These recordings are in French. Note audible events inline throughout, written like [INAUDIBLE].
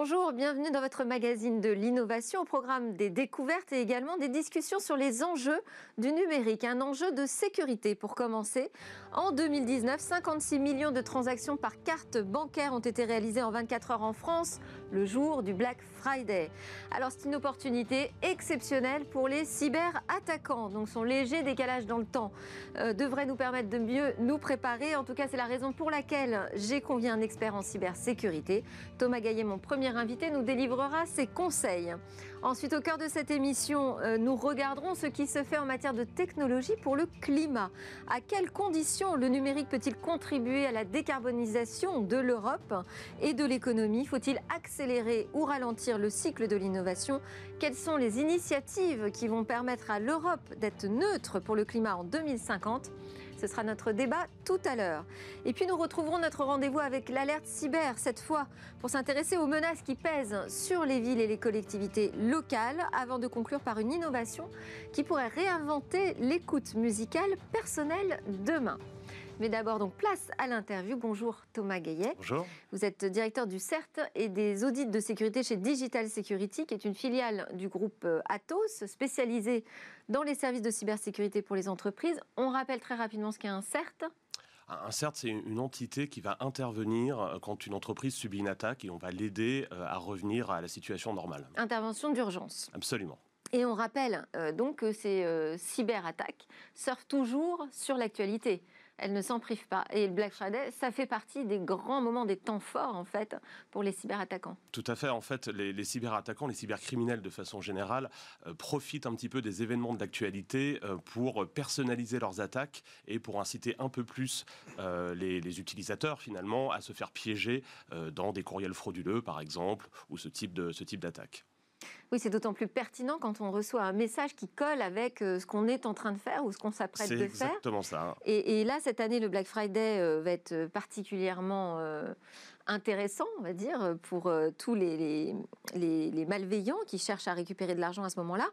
Bonjour, bienvenue dans votre magazine de l'innovation au programme des découvertes et également des discussions sur les enjeux du numérique. Un enjeu de sécurité pour commencer. En 2019, 56 millions de transactions par carte bancaire ont été réalisées en 24 heures en France, le jour du Black Friday. Alors c'est une opportunité exceptionnelle pour les cyberattaquants. Donc son léger décalage dans le temps euh, devrait nous permettre de mieux nous préparer. En tout cas, c'est la raison pour laquelle j'ai convié un expert en cybersécurité. Thomas Gaillet, mon premier invité nous délivrera ses conseils. Ensuite, au cœur de cette émission, euh, nous regarderons ce qui se fait en matière de technologie pour le climat. À quelles conditions le numérique peut-il contribuer à la décarbonisation de l'Europe et de l'économie? Faut-il accélérer ou ralentir le cycle de l'innovation? Quelles sont les initiatives qui vont permettre à l'Europe d'être neutre pour le climat en 2050 ce sera notre débat tout à l'heure. Et puis nous retrouverons notre rendez-vous avec l'alerte cyber, cette fois pour s'intéresser aux menaces qui pèsent sur les villes et les collectivités locales, avant de conclure par une innovation qui pourrait réinventer l'écoute musicale personnelle demain. Mais d'abord, donc, place à l'interview. Bonjour Thomas Gaillet. Bonjour. Vous êtes directeur du CERT et des audits de sécurité chez Digital Security, qui est une filiale du groupe euh, Atos, spécialisée dans les services de cybersécurité pour les entreprises. On rappelle très rapidement ce qu'est un CERT. Un CERT, c'est une entité qui va intervenir euh, quand une entreprise subit une attaque et on va l'aider euh, à revenir à la situation normale. Intervention d'urgence. Absolument. Et on rappelle donc que ces cyberattaques surfent toujours sur l'actualité elle ne s'en prive pas. Et le Black Friday, ça fait partie des grands moments, des temps forts, en fait, pour les cyberattaquants. Tout à fait. En fait, les, cyberattaquants, les cybercriminels, de façon générale, euh, profitent un petit peu des événements d'actualité euh, pour personnaliser leurs attaques et pour inciter un peu plus euh, les, les, utilisateurs, finalement, à se faire piéger dans des courriels frauduleux, par exemple, ou de ce type d'attaque. Oui, c'est d'autant plus pertinent quand on reçoit un message qui colle avec euh, ce qu'on est en train de faire ou ce qu'on s'apprête de faire. C'est exactement ça. Et, là, cette année, le Black Friday euh, va être particulièrement euh, intéressant, on va dire, pour tous les, les malveillants qui cherchent à récupérer de l'argent à ce moment-là,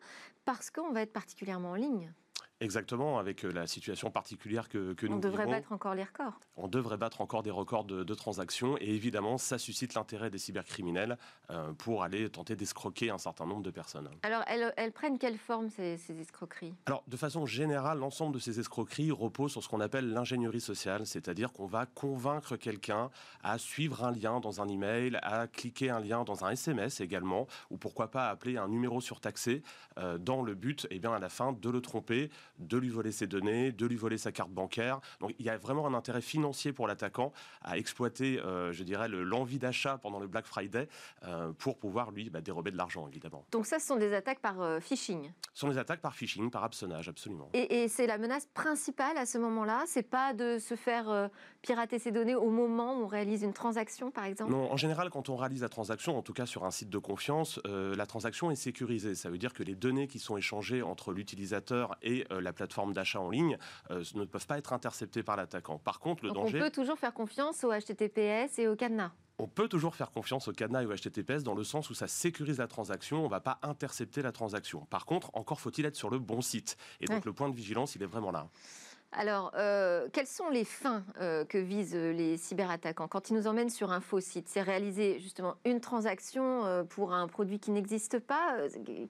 parce qu'on va être particulièrement en ligne. Exactement, avec euh, la situation particulière que, que nous On devrait battre encore les records. On devrait battre encore des records de, transactions et évidemment, ça suscite l'intérêt des cybercriminels euh, pour aller tenter d'escroquer un certain nombre de personnes. Alors, elles, prennent quelle forme ces, ces escroqueries? Alors, de façon générale, l'ensemble de ces escroqueries repose sur ce qu'on appelle l'ingénierie sociale, c'est-à-dire qu'on va convaincre quelqu'un à suivre un lien dans un email, à cliquer un lien dans un SMS également, ou pourquoi pas appeler un numéro surtaxé euh, dans le but, et eh bien, à la fin, de le tromper de lui voler ses données, de lui voler sa carte bancaire. Donc il y a vraiment un intérêt financier pour l'attaquant à exploiter, euh, je dirais, l'envie d'achat pendant le Black Friday euh, pour pouvoir lui bah, dérober de l'argent, évidemment. Donc ça, ce sont des attaques par euh, phishing Ce sont des attaques par phishing, par hameçonnage, absolument. Et, c'est la menace principale à ce moment-là? C'est pas de se faire pirater ses données au moment où on réalise une transaction, par exemple? Non, en général, quand on réalise la transaction, en tout cas sur un site de confiance, la transaction est sécurisée. Ça veut dire que les données qui sont échangées entre l'utilisateur et la plateforme d'achat en ligne euh, ne peuvent pas être interceptées par l'attaquant. Par contre, le danger... On peut toujours faire confiance au HTTPS et au cadenas on peut toujours faire confiance au cadenas et au HTTPS dans le sens où ça sécurise la transaction, on ne va pas intercepter la transaction. Par contre, encore faut-il être sur le bon site. Et donc le point de vigilance, il est vraiment là. Alors, euh, quelles sont les fins euh, que visent euh, les cyberattaquants? Quand ils nous emmènent sur un faux site, c'est réaliser justement une transaction pour un produit qui n'existe pas?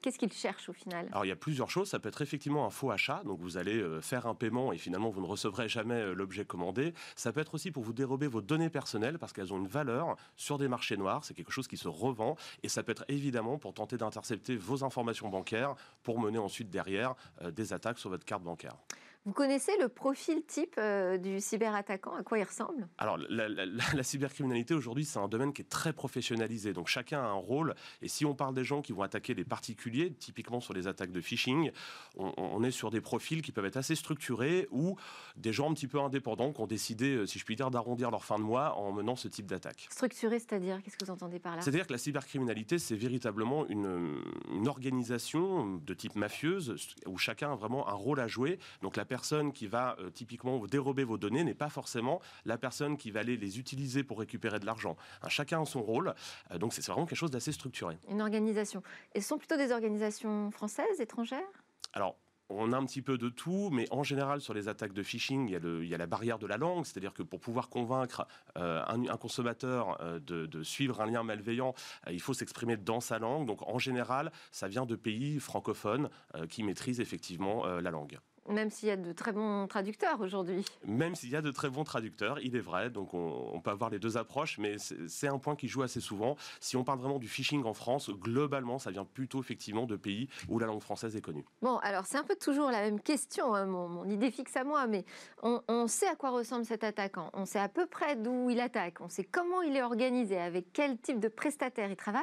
Qu'est-ce qu'ils cherchent au final? Alors, il y a plusieurs choses. Ça peut être effectivement un faux achat. Donc, vous allez faire un paiement et finalement, vous ne recevrez jamais l'objet commandé. Ça peut être aussi pour vous dérober vos données personnelles parce qu'elles ont une valeur sur des marchés noirs. C'est quelque chose qui se revend. Et ça peut être évidemment pour tenter d'intercepter vos informations bancaires pour mener ensuite derrière des attaques sur votre carte bancaire. Vous connaissez le profil type euh, du cyberattaquant? À quoi il ressemble? Alors, la, cybercriminalité aujourd'hui, c'est un domaine qui est très professionnalisé. Donc, chacun a un rôle. Et si on parle des gens qui vont attaquer des particuliers, typiquement sur les attaques de phishing, on, est sur des profils qui peuvent être assez structurés ou des gens un petit peu indépendants qui ont décidé, euh, si je puis dire, d'arrondir leur fin de mois en menant ce type d'attaque. Structuré, c'est-à-dire? Qu'est-ce que vous entendez par là? C'est-à-dire que la cybercriminalité, c'est véritablement une, une organisation de type mafieuse où chacun a vraiment un rôle à jouer. Donc, la personne qui va euh, typiquement dérober vos données n'est pas forcément la personne qui va aller les utiliser pour récupérer de l'argent. Hein, chacun a son rôle, euh, donc c'est vraiment quelque chose d'assez structuré. Une organisation. Et ce sont plutôt des organisations françaises, étrangères? Alors, on a un petit peu de tout, mais en général, sur les attaques de phishing, il y a, la barrière de la langue, c'est-à-dire que pour pouvoir convaincre euh, un, consommateur euh, de, suivre un lien malveillant, euh, il faut s'exprimer dans sa langue. Donc, en général, ça vient de pays francophones qui maîtrisent effectivement la langue. Même s'il y a de très bons traducteurs aujourd'hui. Même s'il y a de très bons traducteurs, il est vrai. Donc on, peut avoir les deux approches, mais c'est un point qui joue assez souvent. Si on parle vraiment du phishing en France, globalement, ça vient plutôt effectivement de pays où la langue française est connue. Bon, alors c'est un peu toujours la même question. Hein, mon, idée fixe à moi, mais on, on sait à quoi ressemble cet attaquant. On sait à peu près d'où il attaque. On sait comment il est organisé, avec quel type de prestataire il travaille.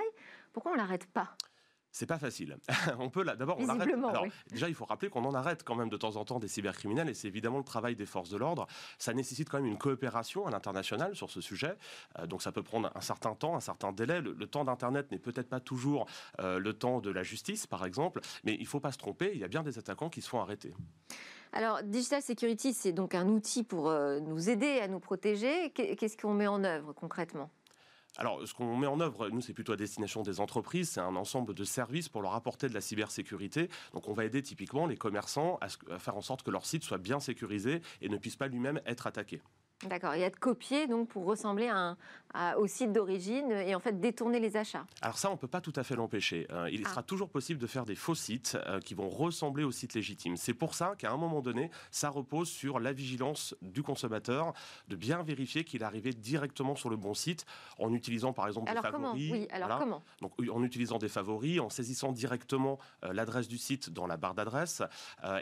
Pourquoi on l'arrête pas? C'est pas facile. [LAUGHS] on peut là, d'abord, on arrête. Alors, déjà, il faut rappeler qu'on en arrête quand même de temps en temps des cybercriminels, et c'est évidemment le travail des forces de l'ordre. Ça nécessite quand même une coopération à l'international sur ce sujet. Euh, donc, ça peut prendre un certain temps, un certain délai. Le, temps d'Internet n'est peut-être pas toujours euh, le temps de la justice, par exemple, mais il faut pas se tromper. Il y a bien des attaquants qui se font arrêter. Alors, Digital Security, c'est donc un outil pour euh, nous aider à nous protéger. Qu'est-ce qu'on met en œuvre concrètement? Alors, ce qu'on met en œuvre, nous, c'est plutôt à destination des entreprises. C'est un ensemble de services pour leur apporter de la cybersécurité. Donc, on va aider typiquement les commerçants à, faire en sorte que leur site soit bien sécurisé et ne puisse pas lui-même être attaqué. D'accord. Il y a de copier donc pour ressembler au site d'origine et en fait détourner les achats. Alors ça, on ne peut pas tout à fait l'empêcher. Euh, il ah. sera toujours possible de faire des faux sites euh, qui vont ressembler aux sites légitimes. C'est pour ça qu'à un moment donné, ça repose sur la vigilance du consommateur, de bien vérifier qu'il est arrivé directement sur le bon site en utilisant par exemple des favoris. Oui, alors comment? Donc en utilisant des favoris, en saisissant directement euh, l'adresse du site dans la barre d'adresse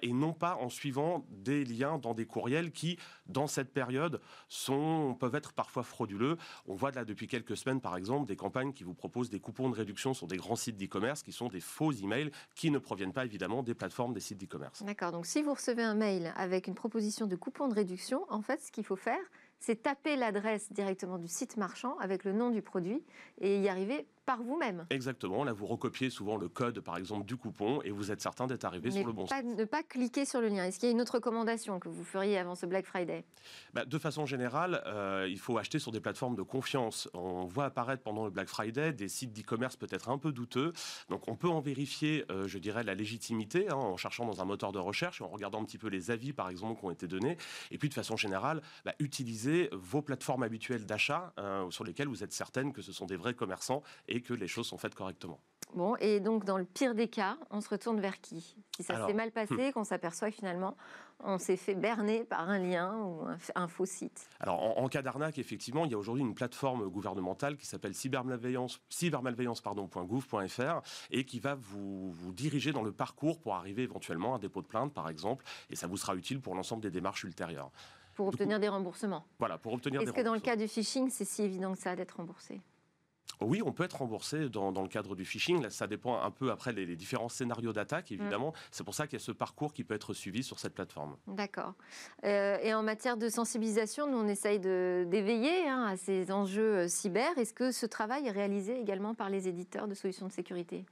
et non pas en suivant des liens dans des courriels qui, dans cette période, sont, peuvent être parfois frauduleux. On voit là depuis quelques semaines, par exemple, des campagnes qui vous proposent des coupons de réduction sur des grands sites d'e-commerce qui sont des faux emails qui ne proviennent pas évidemment des plateformes des sites d'e-commerce. D'accord. Donc si vous recevez un mail avec une proposition de coupon de réduction, en fait, ce qu'il faut faire, c'est taper l'adresse directement du site marchand avec le nom du produit et y arriver par vous-même. Exactement. Là, vous recopiez souvent le code, par exemple, du coupon et vous êtes certain d'être arrivé sur le bon site. Ne pas cliquer sur le lien. Est-ce qu'il y a une autre recommandation que vous feriez avant ce Black Friday? Bah, De façon générale, euh, il faut acheter sur des plateformes de confiance. On voit apparaître pendant le Black Friday des sites d'e-commerce peut-être un peu douteux. Donc, on peut en vérifier, euh, je dirais, la légitimité hein, en cherchant dans un moteur de recherche, en regardant un petit peu les avis, par exemple, qui ont été donnés. Et puis, de façon générale, bah, utiliser vos plateformes habituelles d'achat euh, sur lesquelles vous êtes certaine que ce sont des vrais commerçants et que les choses sont faites correctement. Bon, et donc dans le pire des cas, on se retourne vers qui? Si ça s'est mal passé, hmm. qu'on s'aperçoit finalement on s'est fait berner par un lien ou un, faux site. Alors en, cas d'arnaque, effectivement, il y a aujourd'hui une plateforme gouvernementale qui s'appelle cybermalveillance, cybermalveillance.gouv.fr et qui va vous, vous diriger dans le parcours pour arriver éventuellement à un dépôt de plainte, par exemple, et ça vous sera utile pour l'ensemble des démarches ultérieures. Pour obtenir des remboursements. Voilà, pour obtenir Est-ce que dans le cas du phishing, c'est si évident que ça d'être remboursé? Oui, on peut être remboursé dans, le cadre du phishing. ça dépend un peu après les, différents scénarios d'attaque, évidemment. Mm. C'est pour ça qu'il y a ce parcours qui peut être suivi sur cette plateforme. D'accord. Euh, et en matière de sensibilisation, nous, on essaye d'éveiller hein, à ces enjeux euh, cyber. Est-ce que ce travail est réalisé également par les éditeurs de solutions de sécurité?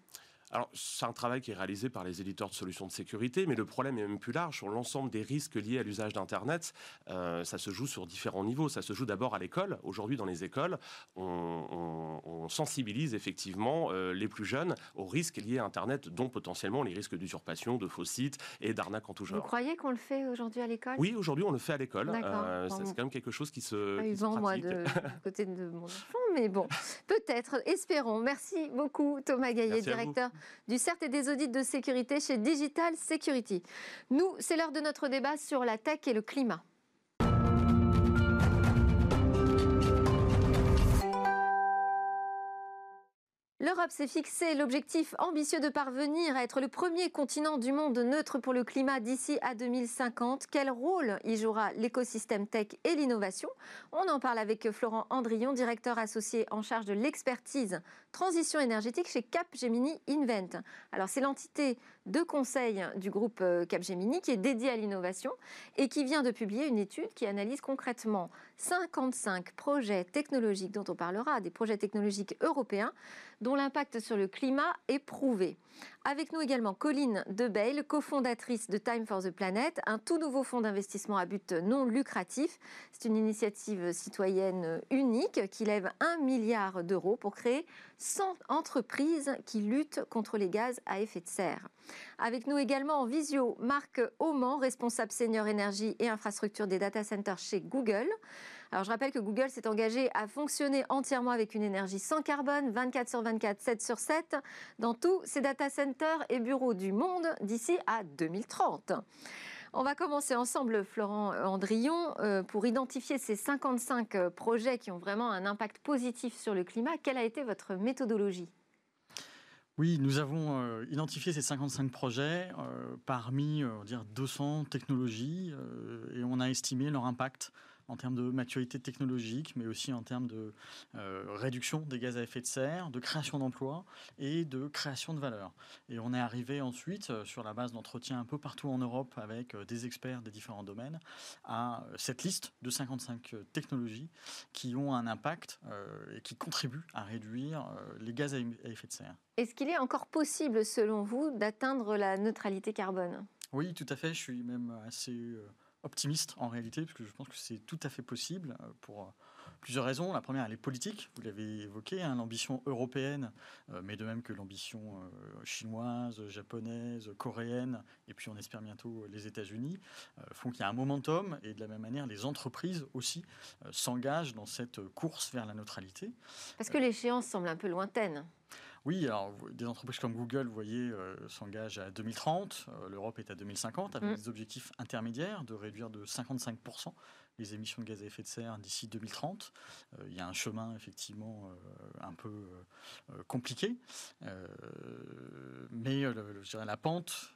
Alors, c'est un travail qui est réalisé par les éditeurs de solutions de sécurité, mais le problème est même plus large. Sur l'ensemble des risques liés à l'usage d'Internet, euh, ça se joue sur différents niveaux. Ça se joue d'abord à l'école. Aujourd'hui, dans les écoles, on, sensibilise effectivement euh, les plus jeunes aux risques liés à Internet, dont potentiellement les risques d'usurpation, de faux sites et d'arnaques en tout genre. Vous croyez qu'on le fait aujourd'hui à l'école? Oui, aujourd'hui, on le fait à l'école. Euh, c'est quand même quelque chose qui se. Pas vent, moi, de, [LAUGHS] côté de mon enfant, mais bon, peut-être, espérons. Merci beaucoup, Thomas Gaillet, directeur du CERT et des audits de sécurité chez Digital Security. Nous, c'est l'heure de notre débat sur la tech et le climat. L'Europe s'est fixé l'objectif ambitieux de parvenir à être le premier continent du monde neutre pour le climat d'ici à 2050. Quel rôle y jouera l'écosystème tech et l'innovation? On en parle avec Florent Andrion, directeur associé en charge de l'expertise transition énergétique chez Capgemini Invent. Alors c'est l'entité de conseil du groupe euh, Capgemini qui est dédiée à l'innovation et qui vient de publier une étude qui analyse concrètement 55 projets technologiques dont on parlera, des projets technologiques européens dont l'impact sur le climat est prouvé. Avec nous également Colline Debail, cofondatrice de Time for the Planet, un tout nouveau fonds d'investissement à but non lucratif. C'est une initiative citoyenne unique qui lève un milliard d'euros pour créer 100 entreprises qui luttent contre les gaz à effet de serre. Avec nous également en visio, Marc Auman, responsable senior énergie et infrastructure des data centers chez Google. Alors je rappelle que Google s'est engagé à fonctionner entièrement avec une énergie sans carbone, 24 sur 24, 7 sur 7, dans tous ses data centers et bureaux du monde d'ici à 2030. On va commencer ensemble, Florent Andrion, euh, pour identifier ces 55 euh, projets qui ont vraiment un impact positif sur le climat. Quelle a été votre méthodologie? Oui, nous avons euh, identifié ces 55 projets parmi dire 200 technologies et on a estimé leur impact en termes de maturité technologique, mais aussi en termes de euh, réduction des gaz à effet de serre, de création d'emplois et de création de valeur. Et on est arrivé ensuite, euh, sur la base d'entretiens un peu partout en Europe avec euh, des experts des différents domaines, à cette liste de 55 technologies qui ont un impact et qui contribuent à réduire les gaz à effet de serre. Est-ce qu'il est encore possible, selon vous, d'atteindre la neutralité carbone? Oui, tout à fait. Je suis même assez optimiste en réalité, parce que je pense que c'est tout à fait possible euh, pour euh, plusieurs raisons. La première, elle est politique, vous l'avez évoqué, hein, l'ambition européenne, euh, mais de même que l'ambition chinoise, japonaise, coréenne, et puis on espère bientôt les États-Unis, font qu'il y a un momentum, et de la même manière, les entreprises aussi s'engagent dans cette course vers la neutralité. Parce que l'échéance semble un peu lointaine. Oui, alors des entreprises comme Google, vous voyez, euh, s'engagent à 2030. Euh, L'Europe est à 2050 avec mm. des objectifs intermédiaires de réduire de 55% les émissions de gaz à effet de serre d'ici 2030. Euh, il y a un chemin effectivement un peu compliqué, mais je dirais, la pente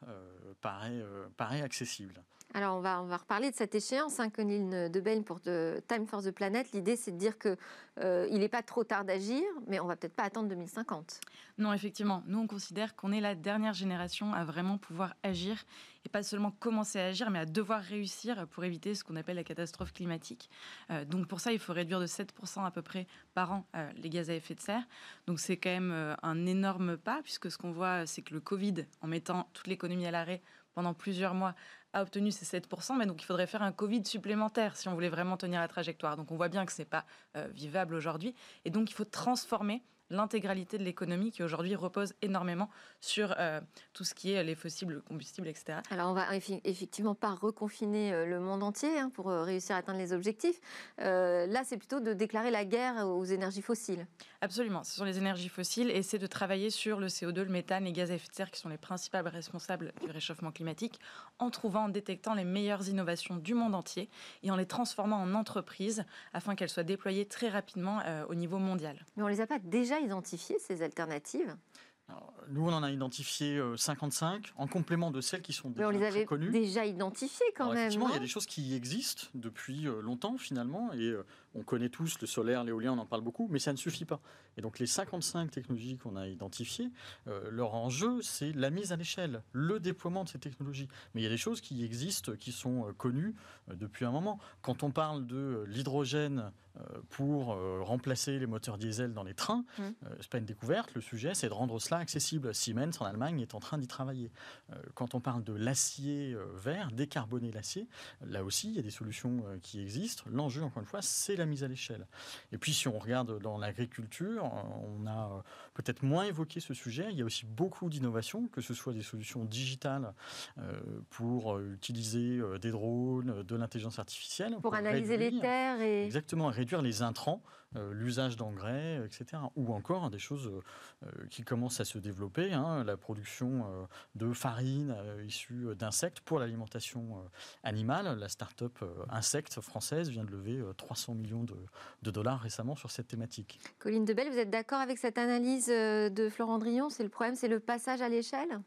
paraît, paraît accessible. Alors, on va, on va reparler de cette échéance, hein, Conil de Bain pour de Time for the Planet. L'idée, c'est de dire qu'il euh, n'est pas trop tard d'agir, mais on va peut-être pas attendre 2050. Non, effectivement. Nous, on considère qu'on est la dernière génération à vraiment pouvoir agir et pas seulement commencer à agir, mais à devoir réussir pour éviter ce qu'on appelle la catastrophe climatique. Euh, donc, pour ça, il faut réduire de 7% à peu près par an euh, les gaz à effet de serre. Donc, c'est quand même un énorme pas, puisque ce qu'on voit, c'est que le Covid, en mettant toute l'économie à l'arrêt pendant plusieurs mois, a obtenu ces 7%, mais donc il faudrait faire un Covid supplémentaire si on voulait vraiment tenir la trajectoire. Donc on voit bien que ce n'est pas euh, vivable aujourd'hui. Et donc il faut transformer l'intégralité de l'économie qui aujourd'hui repose énormément sur euh, tout ce qui est les fossiles combustibles, etc. Alors on va effectivement pas reconfiner euh, le monde entier hein, pour euh, réussir à atteindre les objectifs. là, c'est plutôt de déclarer la guerre aux énergies fossiles. Absolument, ce sont les énergies fossiles et c'est de travailler sur le CO2, le méthane, les gaz à effet de serre qui sont les principaux responsables du réchauffement climatique en trouvant, en détectant les meilleures innovations du monde entier et en les transformant en entreprises afin qu'elles soient déployées très rapidement au niveau mondial. Mais on les a pas déjà identifié ces alternatives nous, on en a identifié 55 euh, en complément de celles qui sont déjà Mais on les avait connues. déjà identifiées quand même. Effectivement, il y a des choses qui existent depuis euh, longtemps finalement, et euh, on connaît tous le solaire, l'éolien, on en parle beaucoup, mais ça ne suffit pas. Et donc les 55 technologies qu'on a identifiées, leur enjeu, c'est la mise à l'échelle, le déploiement de ces technologies. Mais il y a des choses qui existent, qui sont connues depuis un moment. Quand on parle de l'hydrogène pour remplacer les moteurs diesel dans les trains, mmh. c'est pas une découverte. Le sujet, c'est de rendre cela accessible. Siemens en Allemagne est en train d'y travailler. Euh, quand on parle de l'acier euh, vert, décarboner l'acier, là aussi il y a des solutions euh, qui existent. L'enjeu, encore une fois, c'est la mise à l'échelle. Et puis si on regarde dans l'agriculture, on a peut-être moins évoqué ce sujet. Il y a aussi beaucoup d'innovations, que ce soit des solutions digitales pour utiliser des drones, de l'intelligence artificielle. Pour, analyser les terres et... Exactement, réduire les intrants. l'usage d'engrais, etc. Ou encore des choses qui commencent à se développer, hein, la production euh, de farine euh, issue d'insectes pour l'alimentation euh, animale. La start-up Insectes française vient de lever 300 millions de, dollars récemment sur cette thématique. Colline Debelle, vous êtes d'accord avec cette analyse? De Florent C'est le problème, c'est le passage à l'échelle?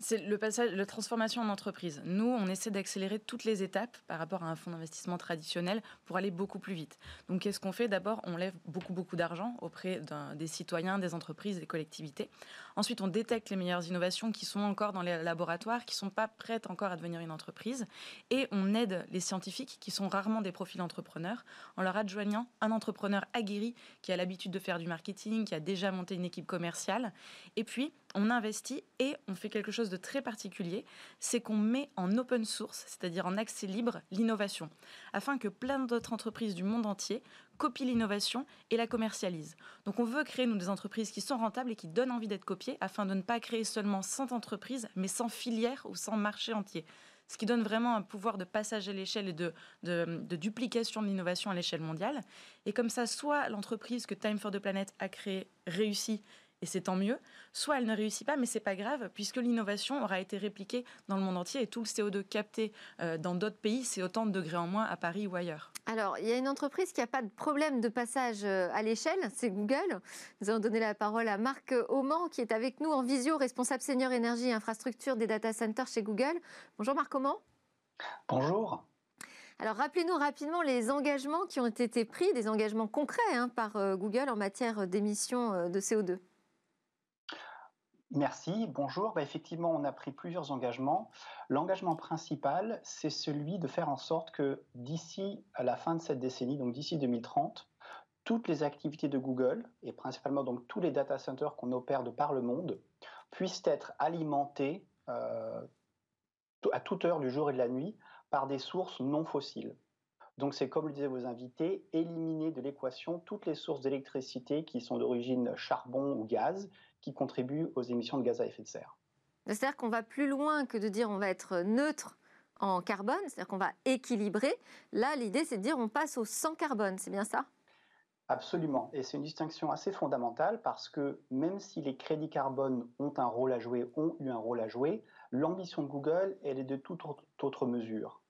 C'est le passage, la transformation en entreprise. Nous, on essaie d'accélérer toutes les étapes par rapport à un fonds d'investissement traditionnel pour aller beaucoup plus vite. Donc, qu'est-ce qu'on fait? D'abord, on lève beaucoup, beaucoup d'argent auprès des citoyens, des entreprises, des collectivités. Ensuite, on détecte les meilleures innovations qui sont encore dans les laboratoires, qui ne sont pas prêtes encore à devenir une entreprise. Et on aide les scientifiques, qui sont rarement des profils entrepreneurs, en leur adjoignant un entrepreneur aguerri qui a l'habitude de faire du marketing, qui a déjà monté une équipe commerciale. Et puis, on investit et on fait quelque chose de très particulier, c'est qu'on met en open source, c'est-à-dire en accès libre, l'innovation, afin que plein d'autres entreprises du monde entier copient l'innovation et la commercialisent. Donc on veut créer nous des entreprises qui sont rentables et qui donnent envie d'être copiées, afin de ne pas créer seulement 100 entreprises, mais sans filière ou sans marché entier ce qui donne vraiment un pouvoir de passage à l'échelle et de, de, duplication de l'innovation à l'échelle mondiale. Et comme ça, soit l'entreprise que Time for the Planet a créée réussit et c'est tant mieux. Soit elle ne réussit pas, mais c'est pas grave, puisque l'innovation aura été répliquée dans le monde entier et tout le CO2 capté euh, dans d'autres pays, c'est autant de degrés en moins à Paris ou ailleurs. Alors, il y a une entreprise qui n'a pas de problème de passage euh, à l'échelle, c'est Google. Nous allons donner la parole à Marc Auman, qui est avec nous en visio, responsable senior énergie et infrastructure des data centers chez Google. Bonjour Marc Auman. Bonjour. Alors rappelez-nous rapidement les engagements qui ont été pris, des engagements concrets hein, par euh, Google en matière d'émissions de CO2. Merci, bonjour. Bah, effectivement, on a pris plusieurs engagements. L'engagement principal, c'est celui de faire en sorte que d'ici à la fin de cette décennie, donc d'ici 2030, toutes les activités de Google, et principalement donc tous les data centers qu'on opère de par le monde, puissent être alimentés euh, à toute heure du jour et de la nuit par des sources non fossiles. Donc c'est comme le disaient vos invités, éliminer de l'équation toutes les sources d'électricité qui sont d'origine charbon ou gaz qui contribuent aux émissions de gaz à effet de serre. C'est-à-dire qu'on va plus loin que de dire on va être neutre en carbone, c'est-à-dire qu'on va équilibrer. Là, l'idée, c'est de dire on passe au sans carbone, c'est bien ça? Absolument. Et c'est une distinction assez fondamentale parce que même si les crédits carbone ont un rôle à jouer, ont eu un rôle à jouer, l'ambition de Google, elle est de toute autre mesure.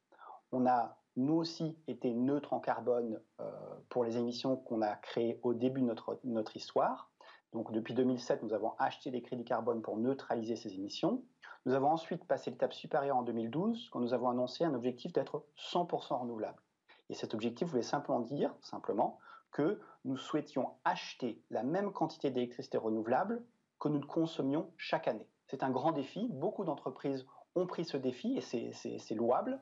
On a, nous aussi, été neutre en carbone euh, pour les émissions qu'on a créées au début de notre, notre histoire. Donc depuis 2007, nous avons acheté des crédits carbone pour neutraliser ces émissions. Nous avons ensuite passé l'étape supérieure en 2012, quand nous avons annoncé un objectif d'être 100% renouvelable. Et cet objectif voulait simplement dire, simplement, que nous souhaitions acheter la même quantité d'électricité renouvelable que nous consommions chaque année. C'est un grand défi. Beaucoup d'entreprises ont pris ce défi et c'est louable.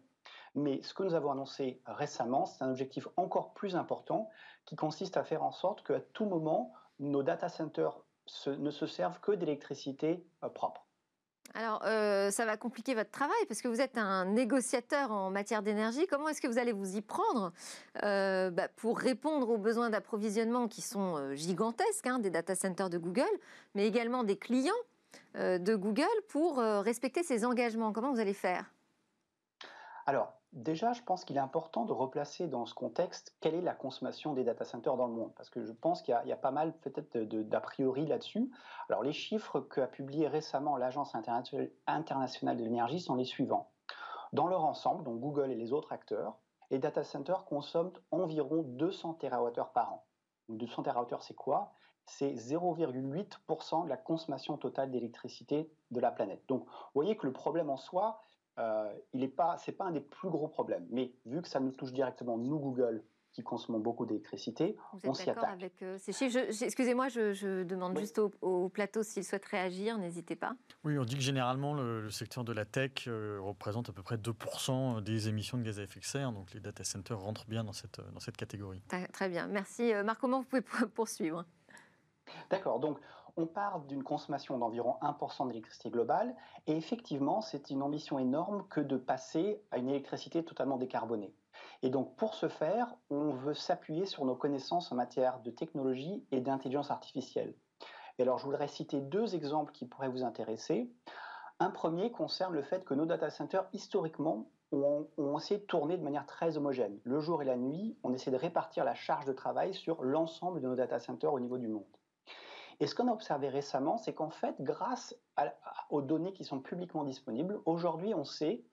Mais ce que nous avons annoncé récemment, c'est un objectif encore plus important qui consiste à faire en sorte qu'à tout moment, nos data centers ne se servent que d'électricité euh, propre. Alors, euh, ça va compliquer votre travail parce que vous êtes un négociateur en matière d'énergie. Comment est-ce que vous allez vous y prendre euh, bah, pour répondre aux besoins d'approvisionnement qui sont gigantesques hein, des data centers de Google, mais également des clients de Google pour respecter ces engagements? Comment vous allez faire? Alors, Déjà, je pense qu'il est important de replacer dans ce contexte quelle est la consommation des data centers dans le monde, parce que je pense qu'il y, a pas mal peut-être d'a priori là-dessus. Alors, les chiffres qu'a publié récemment l'Agence internationale de l'énergie sont les suivants. Dans leur ensemble, donc Google et les autres acteurs, les data centers consomment environ 200 TWh par an. 200 TWh, c'est quoi? C'est 0,8% de la consommation totale d'électricité de la planète. Donc, vous voyez que le problème en soi, euh, il n'est pas, c'est pas un des plus gros problèmes. Mais vu que ça nous touche directement, nous Google, qui consommons beaucoup d'électricité, on s'y attaque. avec euh, ces chiffres Excusez-moi, je, demande juste au, plateau s'il souhaite réagir, n'hésitez pas. Oui, on dit que généralement le, secteur de la tech euh, représente à peu près 2% des émissions de gaz à effet de serre, donc les data centers rentrent bien dans cette, dans cette catégorie. Très bien, merci. Marc, comment vous pouvez [LAUGHS] poursuivre? D'accord, donc on part d'une consommation d'environ 1% d'électricité globale, et effectivement, c'est une ambition énorme que de passer à une électricité totalement décarbonée. Et donc, pour ce faire, on veut s'appuyer sur nos connaissances en matière de technologie et d'intelligence artificielle. Et alors, je voudrais citer deux exemples qui pourraient vous intéresser. Un premier concerne le fait que nos data centers, historiquement, ont, essayé de tourner de manière très homogène. Le jour et la nuit, on essaie de répartir la charge de travail sur l'ensemble de nos data centers au niveau du monde. Et ce qu'on a observé récemment, c'est qu'en fait, grâce aux données qui sont publiquement disponibles, aujourd'hui, on sait,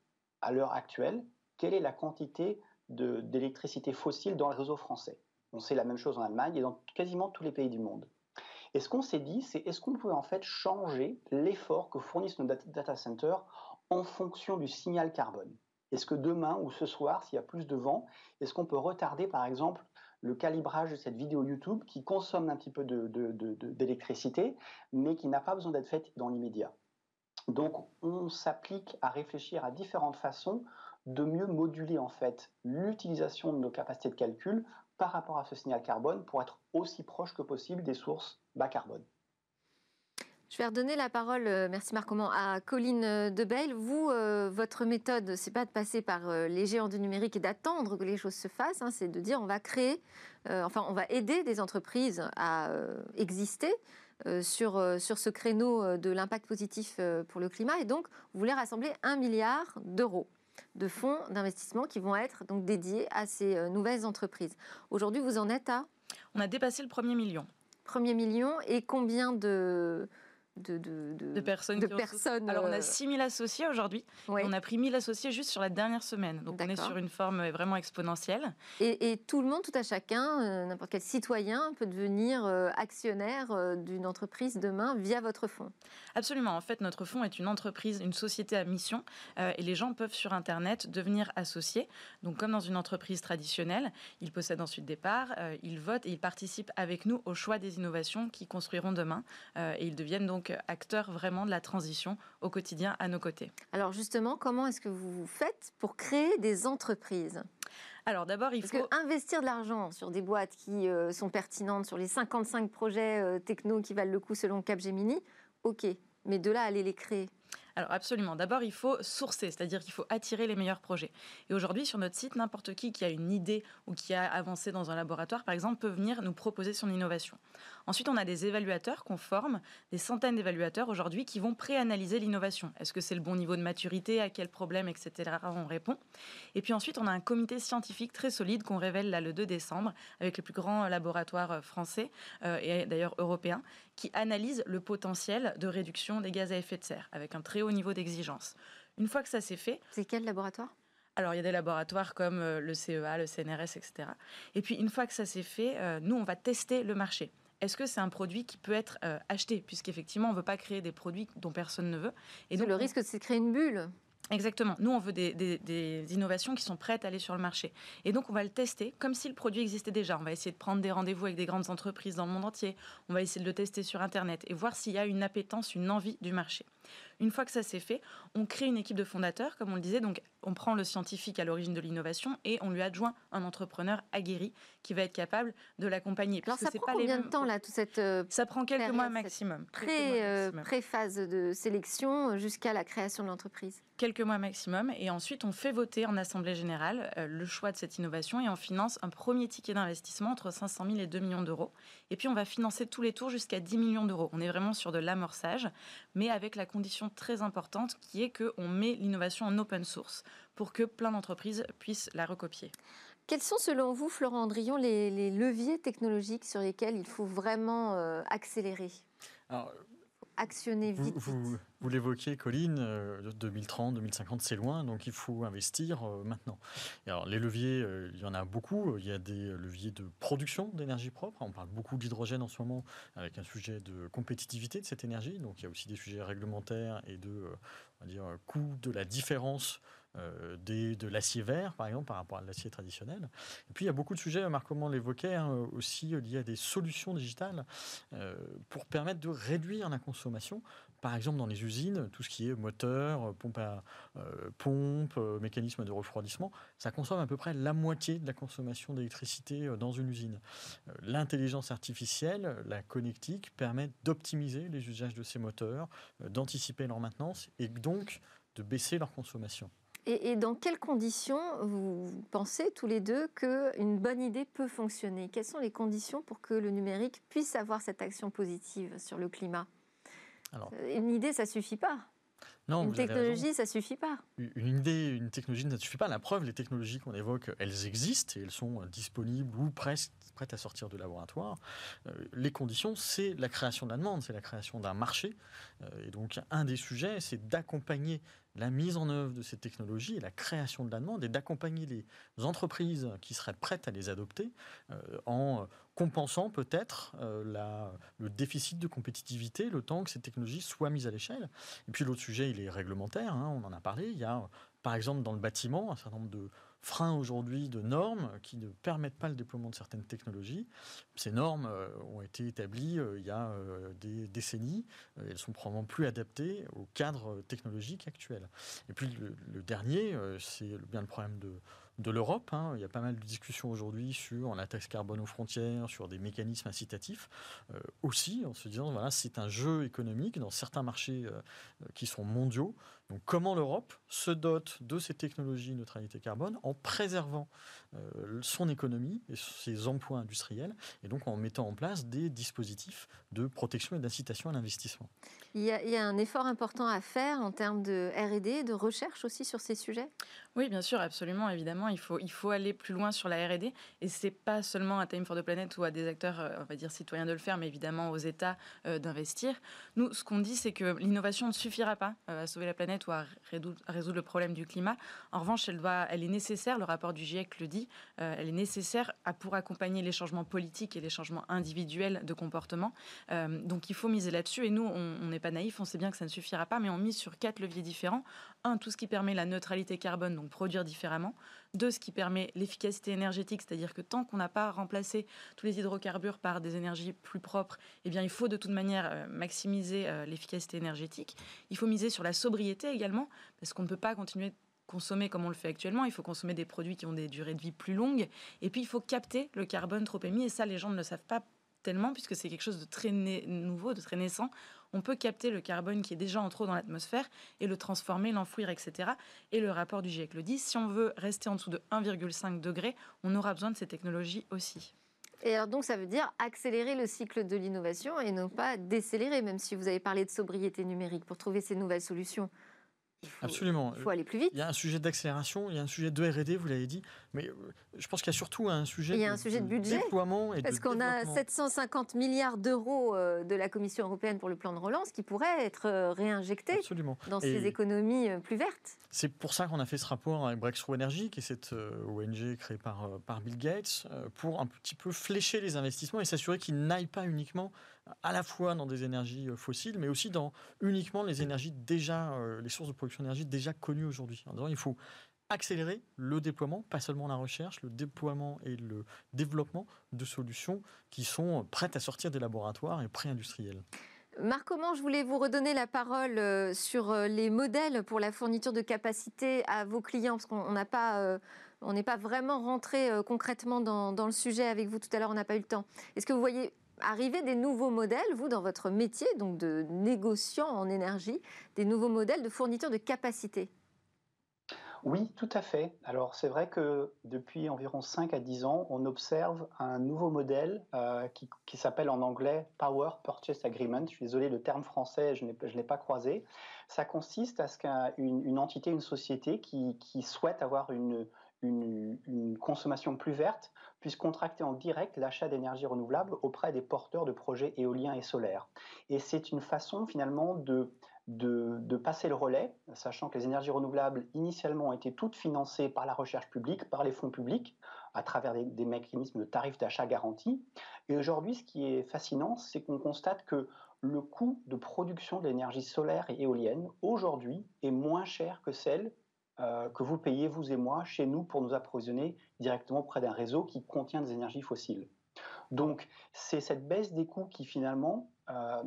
à l'heure actuelle, quelle est la quantité d'électricité fossile dans le réseau français. On sait la même chose en Allemagne et dans quasiment tous les pays du monde. Et ce qu'on s'est dit, c'est est-ce qu'on pouvait en fait changer l'effort que fournissent nos data centers en fonction du signal carbone? Est-ce que demain ou ce soir, s'il y a plus de vent, est-ce qu'on peut retarder par exemple le calibrage de cette vidéo YouTube qui consomme un petit peu d'électricité, mais qui n'a pas besoin d'être faite dans l'immédiat. Donc, on s'applique à réfléchir à différentes façons de mieux moduler en fait l'utilisation de nos capacités de calcul par rapport à ce signal carbone pour être aussi proche que possible des sources bas carbone. Je vais redonner la parole, euh, merci Marc à Colline euh, Debail. Vous, euh, votre méthode, c'est pas de passer par les géants du numérique et d'attendre que les choses se fassent, hein, c'est de dire on va créer, enfin on va aider des entreprises à exister sur, sur ce créneau de l'impact positif pour le climat. Et donc, vous voulez rassembler un milliard d'euros de fonds d'investissement qui vont être donc dédiés à ces nouvelles entreprises. Aujourd'hui, vous en êtes à? On a dépassé le premier million. Premier million et combien de de, de, personnes. De personnes Alors, on a 6000 euh, associés aujourd'hui. On a pris 1000 associés juste sur la dernière semaine. Donc, on est sur une forme euh, vraiment exponentielle. Et, tout le monde, tout à chacun, euh, n'importe quel citoyen peut devenir actionnaire d'une entreprise demain via votre fonds Absolument. En fait, notre fonds est une entreprise, une société à mission. et les gens peuvent sur Internet devenir associés. Donc, comme dans une entreprise traditionnelle, ils possèdent ensuite des parts, ils votent et ils participent avec nous au choix des innovations qui construiront demain. et ils deviennent donc acteurs vraiment de la transition au quotidien à nos côtés. Alors justement, comment est-ce que vous faites pour créer des entreprises? Alors d'abord, il faut investir de l'argent sur des boîtes qui euh, sont pertinentes, sur les 55 projets euh, techno qui valent le coup selon Capgemini. Ok, mais de là aller les créer? Alors absolument. D'abord, il faut sourcer, c'est-à-dire qu'il faut attirer les meilleurs projets. Et aujourd'hui, sur notre site, n'importe qui qui a une idée ou qui a avancé dans un laboratoire, par exemple, peut venir nous proposer son innovation. Ensuite, on a des évaluateurs qu'on forme, des centaines d'évaluateurs aujourd'hui qui vont préanalyser l'innovation. Est-ce que c'est le bon niveau de maturité, à quel problème, etc. On répond. Et puis ensuite, on a un comité scientifique très solide qu'on révèle là le 2 décembre avec les plus grands laboratoires euh, français euh, et d'ailleurs européens qui analysent le potentiel de réduction des gaz à effet de serre avec un très haut niveau d'exigence. Une fois que ça s'est fait... C'est quel laboratoire? Alors, il y a des laboratoires comme euh, le CEA, le CNRS, etc. Et puis, une fois que ça s'est fait, nous, on va tester le marché. Est-ce que c'est un produit qui peut être euh, acheté? Puisqu'effectivement, on ne veut pas créer des produits dont personne ne veut. Et donc, le risque, c'est de créer une bulle. Exactement. Nous, on veut des, innovations qui sont prêtes à aller sur le marché. Et donc, on va le tester comme si le produit existait déjà. On va essayer de prendre des rendez-vous avec des grandes entreprises dans le monde entier. On va essayer de le tester sur Internet et voir s'il y a une appétence, une envie du marché. Une fois que ça s'est fait, on crée une équipe de fondateurs, comme on le disait. Donc, on prend le scientifique à l'origine de l'innovation et on lui adjoint un entrepreneur aguerri qui va être capable de l'accompagner. Alors, ça prend combien de temps, là, toute cette. Euh, ça prend quelques mois maximum. Euh, pré-phase de sélection jusqu'à la création de l'entreprise quelques mois maximum. Et ensuite, on fait voter en Assemblée générale euh, le choix de cette innovation et on finance un premier ticket d'investissement entre 500 000 et 2 millions d'euros. Et puis, on va financer tous les tours jusqu'à 10 millions d'euros. On est vraiment sur de l'amorçage, mais avec la condition très importante qui est qu'on met l'innovation en open source pour que plein d'entreprises puissent la recopier. Quels sont selon vous, Florent Andrion, les, leviers technologiques sur lesquels il faut vraiment euh, accélérer? Actionner vite. Vous, vous, l'évoquiez, Colline, 2030, euh, 2050, c'est loin, donc il faut investir euh, maintenant. alors, les leviers, euh, il y en a beaucoup. Il y a des leviers de production d'énergie propre. On parle beaucoup d'hydrogène en ce moment, avec un sujet de compétitivité de cette énergie. Donc, il y a aussi des sujets réglementaires et de on va dire, coût de la différence euh, de l'acier vert, par exemple, par rapport à l'acier traditionnel. Et puis, il y a beaucoup de sujets, Marc Comment l'évoquait, hein, aussi liés à des solutions digitales euh, pour permettre de réduire la consommation. Par exemple, dans les usines, tout ce qui est moteur, pompe, à, euh, pompe mécanisme de refroidissement, ça consomme à peu près la moitié de la consommation d'électricité dans une usine. L'intelligence artificielle, la connectique, permet d'optimiser les usages de ces moteurs, d'anticiper leur maintenance et donc de baisser leur consommation. Et, dans quelles conditions vous pensez tous les deux qu'une bonne idée peut fonctionner? Quelles sont les conditions pour que le numérique puisse avoir cette action positive sur le climat? Euh, Une idée, ça ne suffit pas. Non, une technologie, ça suffit pas. Une idée, une technologie, ça ne suffit pas. La preuve, les technologies qu'on évoque, elles existent et elles sont disponibles ou presque prêtes à sortir du laboratoire. Euh, les conditions, c'est la création de la demande, c'est la création d'un marché. Euh, et donc, un des sujets, c'est d'accompagner la mise en œuvre de ces technologies et la création de la demande et d'accompagner les entreprises qui seraient prêtes à les adopter euh, en compensant peut-être euh, le déficit de compétitivité le temps que ces technologies soient mises à l'échelle. Et puis l'autre sujet, il est réglementaire, hein, on en a parlé. Il y a par exemple dans le bâtiment un certain nombre de freins aujourd'hui de normes qui ne permettent pas le déploiement de certaines technologies. Ces normes euh, ont été établies euh, il y a euh, des décennies. elles sont probablement plus adaptées au cadre technologique actuel. Et puis le, dernier, c'est bien le problème de de l'Europe. Hein. Il y a pas mal de discussions aujourd'hui sur la taxe carbone aux frontières, sur des mécanismes incitatifs. aussi, en se disant, voilà, c'est un jeu économique dans certains marchés qui sont mondiaux. Donc comment l'Europe se dote de ces technologies neutralité carbone en préservant euh, son économie et ses emplois industriels et donc en mettant en place des dispositifs de protection et d'incitation à l'investissement? Il, y, a, un effort important à faire en termes de R&D, de recherche aussi sur ces sujets? Oui, bien sûr, absolument, évidemment. Il faut, il faut aller plus loin sur la R&D et c'est pas seulement à Time for the Planet ou à des acteurs, euh, on va dire, citoyens de le faire, mais évidemment aux États euh, d'investir. Nous, ce qu'on dit, c'est que l'innovation ne suffira pas à sauver la planète ou à résoudre, le problème du climat. En revanche, elle est nécessaire, le rapport du GIEC le dit, euh, elle est nécessaire pour accompagner les changements politiques et les changements individuels de comportement. Euh, donc il faut miser là-dessus. Et nous, on n'est pas naïfs, on sait bien que ça ne suffira pas, mais on mise sur quatre leviers différents. Un, tout ce qui permet la neutralité carbone, donc produire différemment. Deux, ce qui permet l'efficacité énergétique, c'est-à-dire que tant qu'on n'a pas remplacé tous les hydrocarbures par des énergies plus propres, eh bien, il faut de toute manière euh, maximiser l'efficacité énergétique. Il faut miser sur la sobriété également, parce qu'on ne peut pas continuer consommer comme on le fait actuellement, il faut consommer des produits qui ont des durées de vie plus longues, et puis il faut capter le carbone trop émis, et ça les gens ne le savent pas tellement, puisque c'est quelque chose de très nouveau, de très naissant. On peut capter le carbone qui est déjà en trop dans l'atmosphère et le transformer, l'enfouir, etc. Et le rapport du GIEC le dit, si on veut rester en dessous de 1,5 degré, on aura besoin de ces technologies aussi. Et alors donc ça veut dire accélérer le cycle de l'innovation et non pas décélérer, même si vous avez parlé de sobriété numérique pour trouver ces nouvelles solutions. Absolument. Il faut aller plus vite. Il y a un sujet d'accélération, il y a un sujet de R&D, vous l'avez dit, mais euh, je pense qu'il y a surtout un sujet, il y a un de, sujet de budget. déploiement et Parce qu'on a 750 milliards d'euros euh, de la Commission européenne pour le plan de relance qui pourraient être euh, réinjectés dans ces économies plus vertes. C'est pour ça qu'on a fait ce rapport avec Breakthrough Energy, qui est cette ONG créée par, par Bill Gates, pour un petit peu flécher les investissements et s'assurer qu'ils n'aillent pas uniquement à la fois dans des énergies euh, fossiles, mais aussi dans uniquement les énergies déjà, euh, les sources de production d'énergie déjà connues aujourd'hui. Il faut accélérer le déploiement, pas seulement la recherche, le déploiement et le développement de solutions qui sont prêtes à sortir des laboratoires et pré-industrielles. Marc comment je voulais vous redonner la parole euh, sur les modèles pour la fourniture de capacité à vos clients, parce qu'on n'a pas, on n'est pas vraiment rentré concrètement dans, le sujet avec vous tout à l'heure, on n'a pas eu le temps. Est-ce que vous voyez arriver des nouveaux modèles, vous, dans votre métier, donc de négociant en énergie, des nouveaux modèles de fourniture de capacité oui, tout à fait. Alors c'est vrai que depuis environ 5 à 10 ans, on observe un nouveau modèle euh, qui, s'appelle en anglais Power Purchase Agreement. Je suis désolé, le terme français, je ne l'ai pas croisé. Ça consiste à ce qu'une entité, une société qui, souhaite avoir une, une, consommation plus verte puisse contracter en direct l'achat d'énergie renouvelable auprès des porteurs de projets éoliens et solaires. Et c'est une façon finalement de, de, passer le relais, sachant que les énergies renouvelables initialement été toutes financées par la recherche publique, par les fonds publics, à travers des, des mécanismes de tarifs d'achat garantis. Et aujourd'hui, ce qui est fascinant, c'est qu'on constate que le coût de production de l'énergie solaire et éolienne, aujourd'hui, est moins cher que celle euh, que vous payez, vous et moi, chez nous, pour nous approvisionner directement près d'un réseau qui contient des énergies fossiles. Donc, c'est cette baisse des coûts qui finalement euh,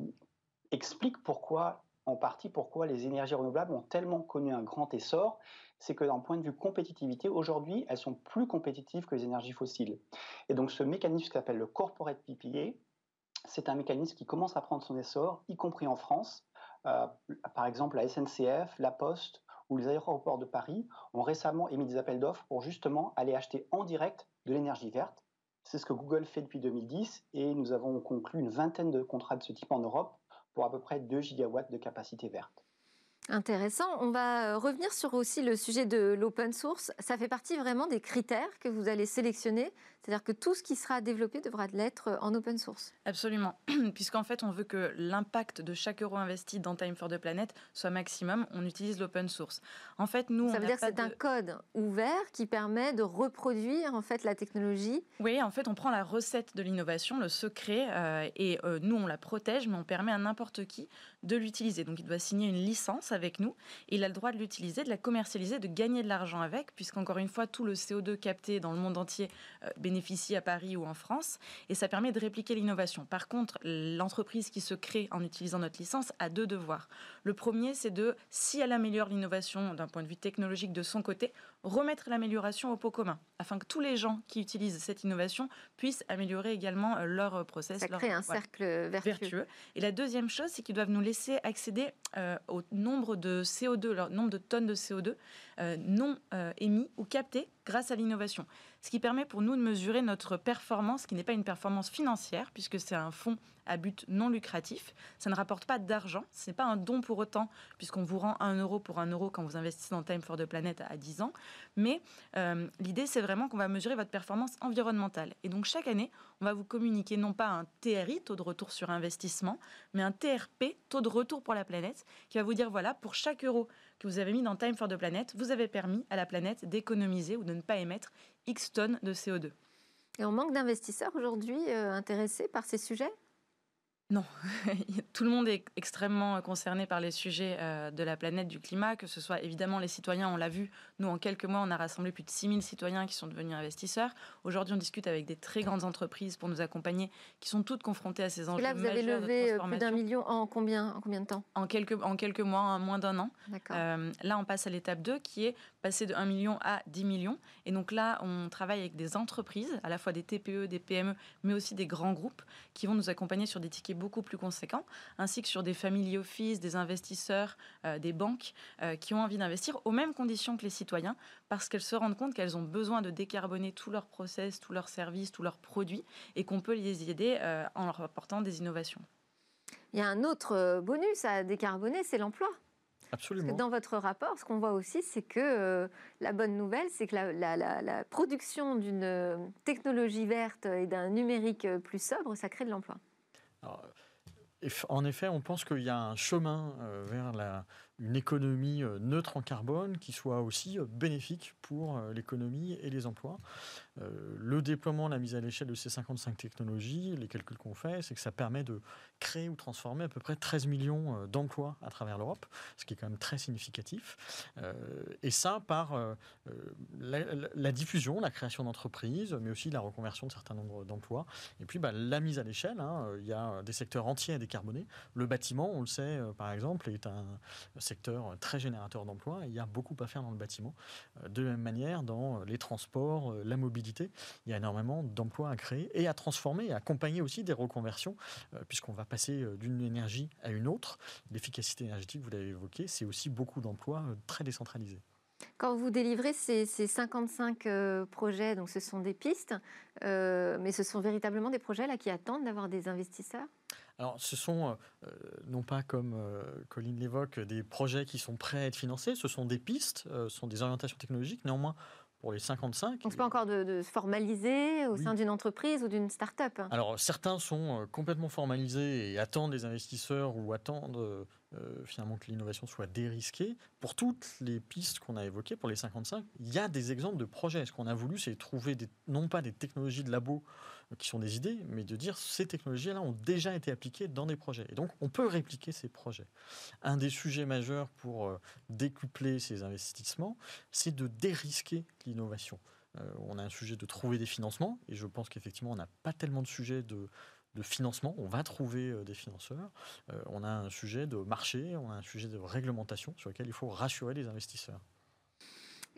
explique pourquoi, en partie, pourquoi les énergies renouvelables ont tellement connu un grand essor. C'est que d'un point de vue compétitivité, aujourd'hui, elles sont plus compétitives que les énergies fossiles. Et donc, ce mécanisme qui s'appelle le corporate PPA, c'est un mécanisme qui commence à prendre son essor, y compris en France. Euh, par exemple, la SNCF, la Poste, où les aéroports de Paris ont récemment émis des appels d'offres pour justement aller acheter en direct de l'énergie verte. C'est ce que Google fait depuis 2010 et nous avons conclu une vingtaine de contrats de ce type en Europe pour à peu près 2 gigawatts de capacité verte. Intéressant. On va euh, revenir sur aussi le sujet de l'open source. Ça fait partie vraiment des critères que vous allez sélectionner. C'est-à-dire que tout ce qui sera développé devra l'être en open source. Absolument. [CLEARS THROAT] Puisqu'en fait, on veut que l'impact de chaque euro investi dans Time for the Planet soit maximum. On utilise l'open source. En fait, nous, ça veut dire que c'est un code ouvert qui permet de reproduire en fait la technologie. Oui, en fait, on prend la recette de l'innovation, le secret, euh, et euh, nous, on la protège, mais on permet à n'importe qui de l'utiliser. Donc, il doit signer une licence avec nous. Et il a le droit de l'utiliser, de la commercialiser, de gagner de l'argent avec, puisqu'encore une fois, tout le CO2 capté dans le monde entier euh, bénéficie à Paris ou en France. Et ça permet de répliquer l'innovation. Par contre, l'entreprise qui se crée en utilisant notre licence a deux devoirs. Le premier, c'est de, si elle améliore l'innovation d'un point de vue technologique de son côté, remettre l'amélioration au pot commun, afin que tous les gens qui utilisent cette innovation puissent améliorer également euh, leur process. Ça crée un cercle vertueux. Et la deuxième chose, c'est qu'ils doivent nous laisser accéder euh, au nombre de CO2, leur nombre de tonnes de CO2 euh, non émis ou captés grâce à l'innovation. Ce qui permet pour nous de mesurer notre performance, qui n'est pas une performance financière, puisque c'est un fonds à but non lucratif. Ça ne rapporte pas d'argent. Ce n'est pas un don pour autant, puisqu'on vous rend un euro pour un euro quand vous investissez dans Time for the Planet à 10 ans. Mais euh, l'idée, c'est vraiment qu'on va mesurer votre performance environnementale. Et donc, chaque année, on va vous communiquer non pas un TRI, taux de retour sur investissement, mais un TRP, taux de retour pour la planète, qui va vous dire, voilà, pour chaque euro que vous avez mis dans Time for the Planet, vous avez permis à la planète d'économiser ou de ne pas émettre X tonnes de CO2. Et on manque d'investisseurs aujourd'hui euh, intéressés par ces sujets? Non, [LAUGHS] tout le monde est extrêmement concerné par les sujets euh, de la planète, du climat, que ce soit évidemment les citoyens, on l'a vu, nous en quelques mois on a rassemblé plus de 6000 citoyens qui sont devenus investisseurs. Aujourd'hui on discute avec des très grandes entreprises pour nous accompagner, qui sont toutes confrontées à ces enjeux. Et là vous avez levé euh, plus d'un million en combien, en combien de temps? En quelques, en quelques mois, en moins d'un an. Euh, là on passe à l'étape 2 qui est passer de 1 million à 10 millions. Et donc là on travaille avec des entreprises, à la fois des TPE, des PME, mais aussi des grands groupes qui vont nous accompagner sur des tickets beaucoup plus conséquents, ainsi que sur des family office, des investisseurs, euh, des banques euh, qui ont envie d'investir aux mêmes conditions que les citoyens, parce qu'elles se rendent compte qu'elles ont besoin de décarboner tous leurs process, tous leurs services, tous leurs produits, et qu'on peut les aider euh, en leur apportant des innovations. Il y a un autre bonus à décarboner, c'est l'emploi. Absolument. dans votre rapport, ce qu'on voit aussi, c'est que la bonne nouvelle, c'est que la, la production d'une technologie verte et d'un numérique plus sobre, ça crée de l'emploi en effet, on pense qu'il y a un chemin euh, vers la, une économie euh, neutre en carbone qui soit aussi euh, bénéfique pour l'économie et les emplois. Le déploiement, la mise à l'échelle de ces 55 technologies, les calculs qu'on fait, c'est que ça permet de créer ou transformer à peu près 13 millions d'emplois à travers l'Europe, ce qui est quand même très significatif. Et ça par la, diffusion, la création d'entreprises, mais aussi la reconversion de certains nombres d'emplois. Et puis bah, la mise à l'échelle, hein, il y a des secteurs entiers à décarboner. Le bâtiment, on le sait par exemple, est un secteur très générateur d'emplois. Il y a beaucoup à faire dans le bâtiment. Euh, de la même manière, dans les transports, euh, la mobilité, il y a énormément d'emplois à créer et à transformer à accompagner aussi des reconversions, euh, puisqu'on va passer d'une énergie à une autre. L'efficacité énergétique, vous l'avez évoqué, c'est aussi beaucoup d'emplois très décentralisés. Quand vous délivrez ces, 55 projets, donc ce sont des pistes, mais ce sont véritablement des projets là qui attendent d'avoir des investisseurs? Alors, ce sont euh, non pas comme euh, Colline l'évoque, des projets qui sont prêts à être financés, ce sont des pistes, euh, ce sont des orientations technologiques. Néanmoins, pour les 55. Donc, ce pas encore de, se formaliser au sein d'une entreprise ou d'une start-up? Alors, certains sont complètement formalisés et attendent des investisseurs ou attendent finalement que l'innovation soit dérisquée. Pour toutes les pistes qu'on a évoquées, pour les 55, il y a des exemples de projets. Ce qu'on a voulu, c'est trouver des, non pas des technologies de labo qui sont des idées, mais de dire ces technologies-là ont déjà été appliquées dans des projets. Et donc, on peut répliquer ces projets. Un des sujets majeurs pour euh, décupler ces investissements, c'est de dérisquer l'innovation. Euh, on a un sujet de trouver des financements, et je pense qu'effectivement, on n'a pas tellement de sujets de, financement, on va trouver euh, des financeurs. on a un sujet de marché, on a un sujet de réglementation sur lequel il faut rassurer les investisseurs.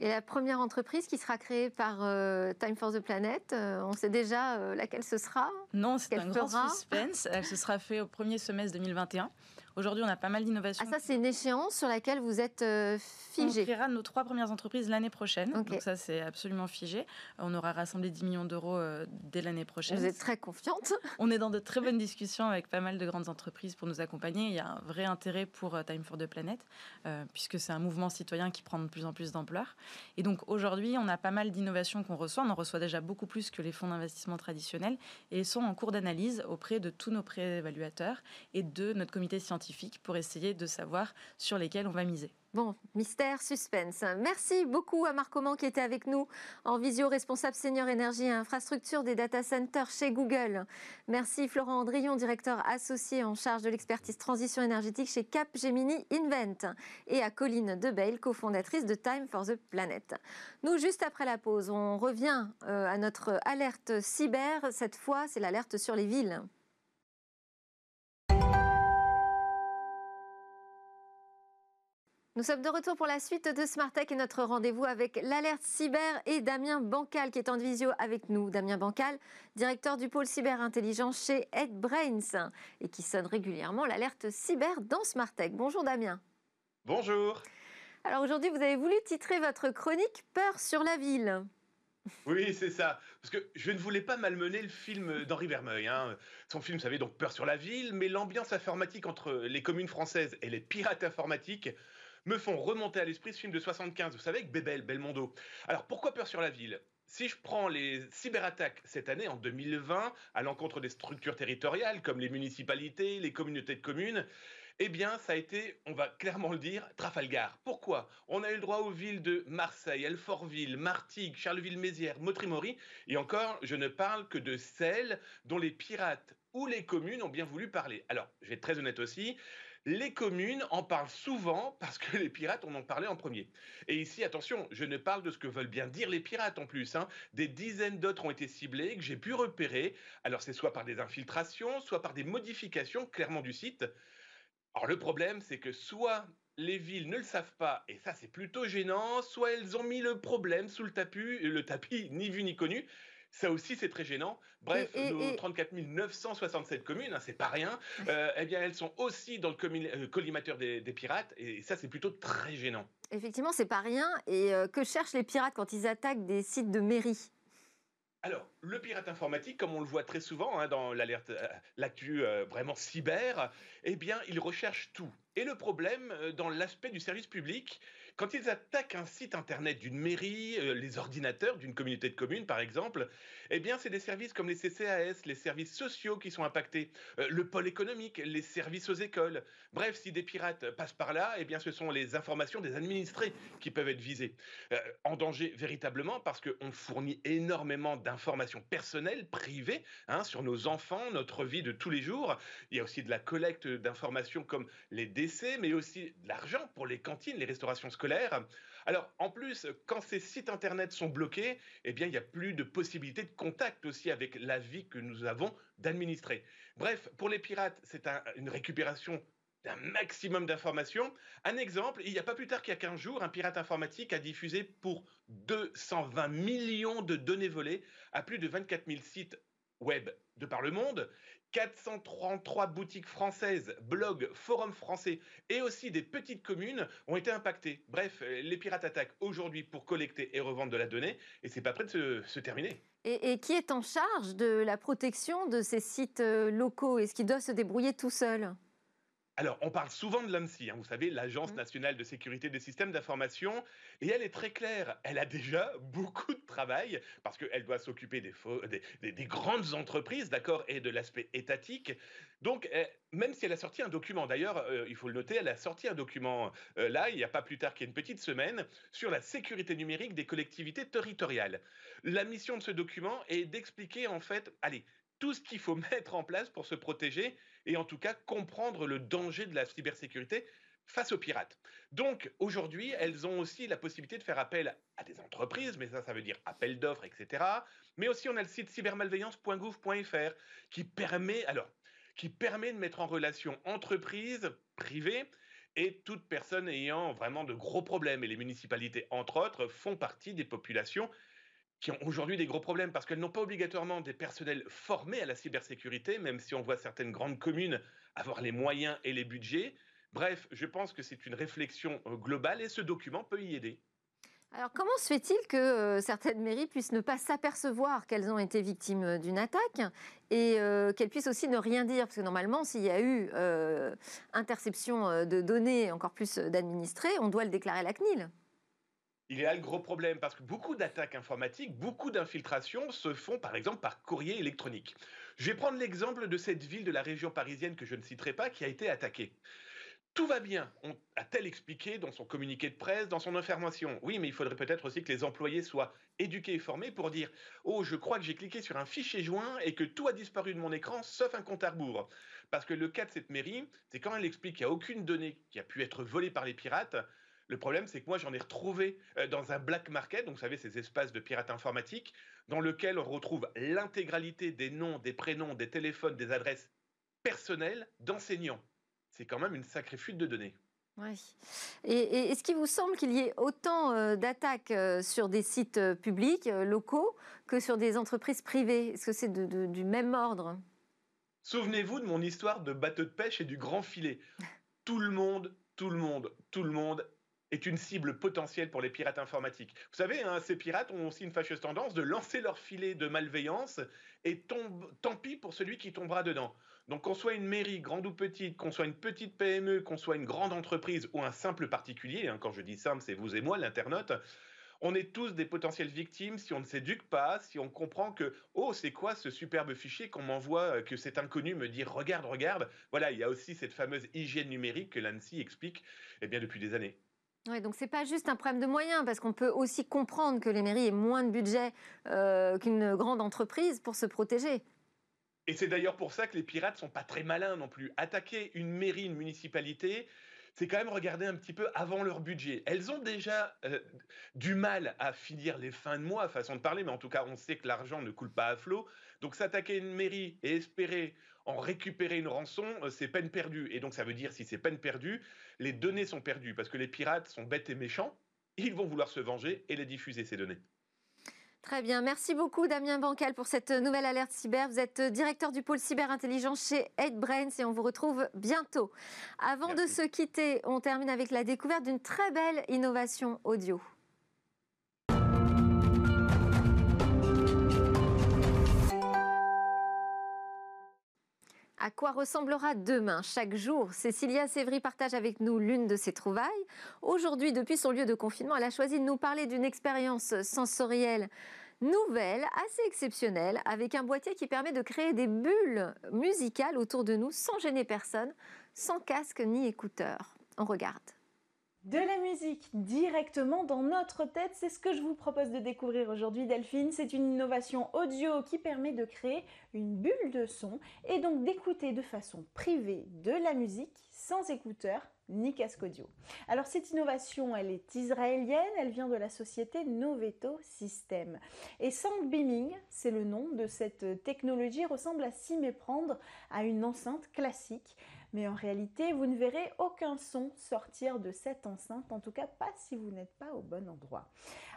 Et la première entreprise qui sera créée par euh, Time for the Planet, euh, on sait déjà euh, laquelle ce sera Non, c'est un grand suspense. Elle se sera fait au premier semestre 2021. Aujourd'hui, on a pas mal d'innovations. Ah, ça, c'est une échéance sur laquelle vous êtes euh, figé. On créera nos trois premières entreprises l'année prochaine. Donc, ça, c'est absolument figé. On aura rassemblé 10 millions d'euros euh, dès l'année prochaine. Vous êtes très confiante. On est dans de très bonnes discussions avec pas mal de grandes entreprises pour nous accompagner. Il y a un vrai intérêt pour euh, Time for the Planet, puisque c'est un mouvement citoyen qui prend de plus en plus d'ampleur. Et donc, aujourd'hui, on a pas mal d'innovations qu'on reçoit. On en reçoit déjà beaucoup plus que les fonds d'investissement traditionnels. Et ils sont en cours d'analyse auprès de tous nos préévaluateurs et de notre comité scientifique pour essayer de savoir sur lesquels on va miser. Bon, mystère, suspense. Merci beaucoup à Marc Oman qui était avec nous en visio, responsable senior énergie et infrastructure des data centers chez Google. Merci Florent Andrion, directeur associé en charge de l'expertise transition énergétique chez Capgemini Invent. Et à Colline Debail, cofondatrice de Time for the Planet. Nous, juste après la pause, on revient euh, à notre alerte cyber. Cette fois, c'est l'alerte sur les villes. Nous sommes de retour pour la suite de Smart Tech et notre rendez-vous avec l'alerte cyber et Damien Bancal qui est en visio avec nous. Damien Bancal, directeur du pôle cyber intelligence chez HeadBrains et qui sonne régulièrement l'alerte cyber dans Smart Tech. Bonjour Damien. Bonjour. Alors aujourd'hui, vous avez voulu titrer votre chronique Peur sur la ville. Oui, c'est ça. Parce que je ne voulais pas malmener le film d'Henri Vermeuil. Hein. Son film, vous savez, donc Peur sur la ville, mais l'ambiance informatique entre les communes françaises et les pirates informatiques me font remonter à l'esprit ce film de 75, vous savez, avec Belmondo. Alors pourquoi peur sur la ville? Si je prends les cyberattaques cette année, en 2020, à l'encontre des structures territoriales comme les municipalités, les communautés de communes, eh bien, ça a été, on va clairement le dire, Trafalgar. Pourquoi? On a eu le droit aux villes de Marseille, Alfortville, Martigues, Charleville-Mézières, Montrimori, et encore, je ne parle que de celles dont les pirates ou les communes ont bien voulu parler. Alors, je vais être très honnête aussi, les communes en parlent souvent parce que les pirates en ont parlé en premier. Et ici, attention, je ne parle de ce que veulent bien dire les pirates en plus. Hein. Des dizaines d'autres ont été ciblés, que j'ai pu repérer. Alors c'est soit par des infiltrations, soit par des modifications clairement du site. Alors le problème, c'est que soit les villes ne le savent pas, et ça c'est plutôt gênant, soit elles ont mis le problème sous le tapis, le tapis ni vu ni connu, ça aussi, c'est très gênant. Bref, nos 34 967 communes, hein, c'est pas rien, euh, eh bien, elles sont aussi dans le euh, collimateur des, pirates, et ça, c'est plutôt très gênant. Effectivement, c'est pas rien. Et euh, que cherchent les pirates quand ils attaquent des sites de mairie? Alors, le pirate informatique, comme on le voit très souvent hein, dans l'alerte, l'actu vraiment cyber, eh bien, il recherche tout. Et le problème, dans l'aspect du service public, quand ils attaquent un site internet d'une mairie, euh, les ordinateurs d'une communauté de communes par exemple, eh bien c'est des services comme les CCAS, les services sociaux qui sont impactés, euh, le pôle économique, les services aux écoles. Bref, si des pirates passent par là, eh bien ce sont les informations des administrés qui peuvent être visées. Euh, en danger véritablement parce qu'on fournit énormément d'informations personnelles, privées, hein, sur nos enfants, notre vie de tous les jours. Il y a aussi de la collecte d'informations comme les décès, mais aussi de l'argent pour les cantines, les restaurations scolaires alors, en plus, quand ces sites Internet sont bloqués, eh bien, il n'y a plus de possibilité de contact aussi avec la vie que nous avons d'administrer. Bref, pour les pirates, c'est une récupération d'un maximum d'informations. Un exemple, il n'y a pas plus tard qu'il y a 15 jours, un pirate informatique a diffusé pour 220 millions de données volées à plus de 24 000 sites web de par le monde. 433 boutiques françaises, blogs, forums français et aussi des petites communes ont été impactées. Bref, les pirates attaquent aujourd'hui pour collecter et revendre de la donnée et c'est pas prêt de se, terminer. Et, qui est en charge de la protection de ces sites euh, locaux? Est-ce qu'ils doivent se débrouiller tout seuls alors, on parle souvent de l'ANSI, hein, vous savez, l'Agence mmh. nationale de sécurité des systèmes d'information, et elle est très claire. Elle a déjà [LAUGHS] beaucoup de travail parce qu'elle doit s'occuper des, des, grandes entreprises, d'accord, et de l'aspect étatique. Donc, eh, même si elle a sorti un document, d'ailleurs, euh, il faut le noter, elle a sorti un document euh, là, il n'y a pas plus tard qu'il y a une petite semaine, sur la sécurité numérique des collectivités territoriales. La mission de ce document est d'expliquer, en fait, allez, tout ce qu'il faut [LAUGHS] mettre en place pour se protéger et en tout cas comprendre le danger de la cybersécurité face aux pirates. Donc aujourd'hui, elles ont aussi la possibilité de faire appel à des entreprises, mais ça, ça veut dire appel d'offres, etc. Mais aussi, on a le site cybermalveillance.gouv.fr qui permet, alors, qui permet de mettre en relation entreprises, privées, et toute personne ayant vraiment de gros problèmes. Et les municipalités, entre autres, font partie des populations qui ont aujourd'hui des gros problèmes parce qu'elles n'ont pas obligatoirement des personnels formés à la cybersécurité, même si on voit certaines grandes communes avoir les moyens et les budgets. Bref, je pense que c'est une réflexion euh, globale et ce document peut y aider. Alors comment se fait-il que euh, certaines mairies puissent ne pas s'apercevoir qu'elles ont été victimes euh, d'une attaque et qu'elles puissent aussi ne rien dire? Parce que normalement, s'il y a eu interception de données, encore plus d'administrés, on doit le déclarer à la CNIL. Il y a le gros problème parce que beaucoup d'attaques informatiques, beaucoup d'infiltrations se font par exemple par courrier électronique. Je vais prendre l'exemple de cette ville de la région parisienne que je ne citerai pas qui a été attaquée. Tout va bien, a-t-elle expliqué dans son communiqué de presse, dans son information. Oui, mais il faudrait peut-être aussi que les employés soient éduqués et formés pour dire Oh, je crois que j'ai cliqué sur un fichier joint et que tout a disparu de mon écran sauf un compte à rebours. Parce que le cas de cette mairie, c'est quand elle explique qu'il n'y a aucune donnée qui a pu être volée par les pirates, le problème, c'est que moi, j'en ai retrouvé euh, dans un black market, donc vous savez, ces espaces de pirates informatiques, dans lequel on retrouve l'intégralité des noms, des prénoms, des téléphones, des adresses personnelles d'enseignants. C'est quand même une sacrée fuite de données. Oui. Et, est-ce qu'il vous semble qu'il y ait autant euh, d'attaques euh, sur des sites publics, locaux, que sur des entreprises privées? Est-ce que c'est du même ordre? Souvenez-vous de mon histoire de bateau de pêche et du grand filet. [LAUGHS] Tout le monde, tout le monde, tout le monde est une cible potentielle pour les pirates informatiques. Vous savez, hein, ces pirates ont aussi une fâcheuse tendance de lancer leur filet de malveillance et tant pis pour celui qui tombera dedans. Donc qu'on soit une mairie, grande ou petite, qu'on soit une petite PME, qu'on soit une grande entreprise ou un simple particulier, hein, quand je dis simple, c'est vous et moi, l'internaute, on est tous des potentielles victimes si on ne s'éduque pas, si on comprend que, oh, c'est quoi ce superbe fichier qu'on m'envoie, euh, que cet inconnu me dit, regarde, regarde. Voilà, il y a aussi cette fameuse hygiène numérique que l'ANSI explique eh bien, depuis des années. Oui, donc c'est pas juste un problème de moyens, parce qu'on peut aussi comprendre que les mairies aient moins de budget euh, qu'une grande entreprise pour se protéger. Et c'est d'ailleurs pour ça que les pirates sont pas très malins non plus. Attaquer une mairie, une municipalité, c'est quand même regarder un petit peu avant leur budget. Elles ont déjà euh, du mal à finir les fins de mois, façon de parler, mais en tout cas, on sait que l'argent ne coule pas à flot. Donc s'attaquer une mairie et espérer en récupérer une rançon, euh, c'est peine perdue. Et donc ça veut dire, si c'est peine perdue, les données sont perdues, parce que les pirates sont bêtes et méchants, ils vont vouloir se venger et les diffuser, ces données. Très bien, merci beaucoup Damien Bancal pour cette nouvelle alerte cyber. Vous êtes directeur du pôle cyberintelligence chez 8Brains et on vous retrouve bientôt. Avant de se quitter, on termine avec la découverte d'une très belle innovation audio. À quoi ressemblera demain Chaque jour, Cécilia Sévry partage avec nous l'une de ses trouvailles. Aujourd'hui, depuis son lieu de confinement, elle a choisi de nous parler d'une expérience sensorielle nouvelle, assez exceptionnelle, avec un boîtier qui permet de créer des bulles musicales autour de nous sans gêner personne, sans casque ni écouteurs. On regarde. De la musique directement dans notre tête, c'est ce que je vous propose de découvrir aujourd'hui Delphine. C'est une innovation audio qui permet de créer une bulle de son et donc d'écouter de façon privée de la musique sans écouteurs ni casque audio. Alors cette innovation, elle est israélienne, elle vient de la société Noveto System. Et Sound Beaming, c'est le nom de cette technologie, ressemble à s'y méprendre à une enceinte classique mais en réalité, vous ne verrez aucun son sortir de cette enceinte, en tout cas pas si vous n'êtes pas au bon endroit.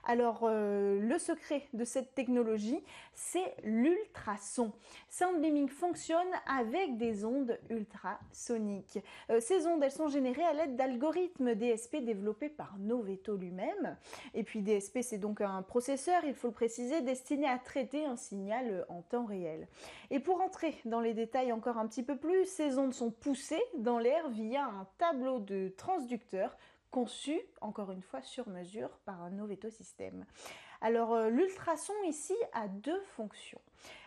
Alors, euh, le secret de cette technologie, c'est l'ultrason. Soundbeaming fonctionne avec des ondes ultrasoniques. Euh, ces ondes, elles sont générées à l'aide d'algorithmes DSP développés par Noveto lui-même. Et puis DSP, c'est donc un processeur, il faut le préciser, destiné à traiter un signal en temps réel. Et pour entrer dans les détails encore un petit peu plus, ces ondes sont poussées dans l'air via un tableau de transducteurs conçu, encore une fois, sur mesure par un Noveto système. Alors euh, l'ultrason ici a deux fonctions.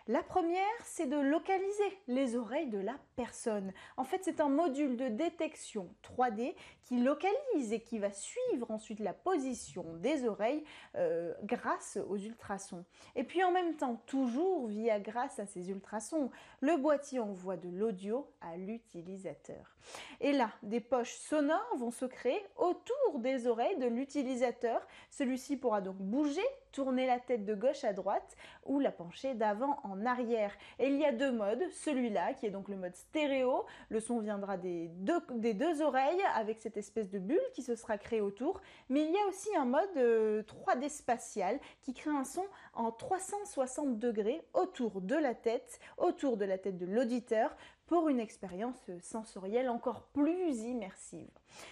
La première, c'est de localiser les oreilles de la personne. En fait, c'est un module de détection 3D qui localise et qui va suivre ensuite la position des oreilles euh, grâce aux ultrasons. Et puis en même temps, toujours via grâce à ces ultrasons, le boîtier envoie de l'audio à l'utilisateur. Et là, des poches sonores vont se créer autour des oreilles de l'utilisateur. Celui-ci pourra donc bouger tourner la tête de gauche à droite ou la pencher d'avant en arrière. Et il y a deux modes, celui-là qui est donc le mode stéréo, le son viendra des deux, oreilles avec cette espèce de bulle qui se sera créée autour, mais il y a aussi un mode 3D euh, spatial qui crée un son en 360 degrés autour de la tête, autour de la tête de l'auditeur pour une expérience sensorielle encore plus immersive.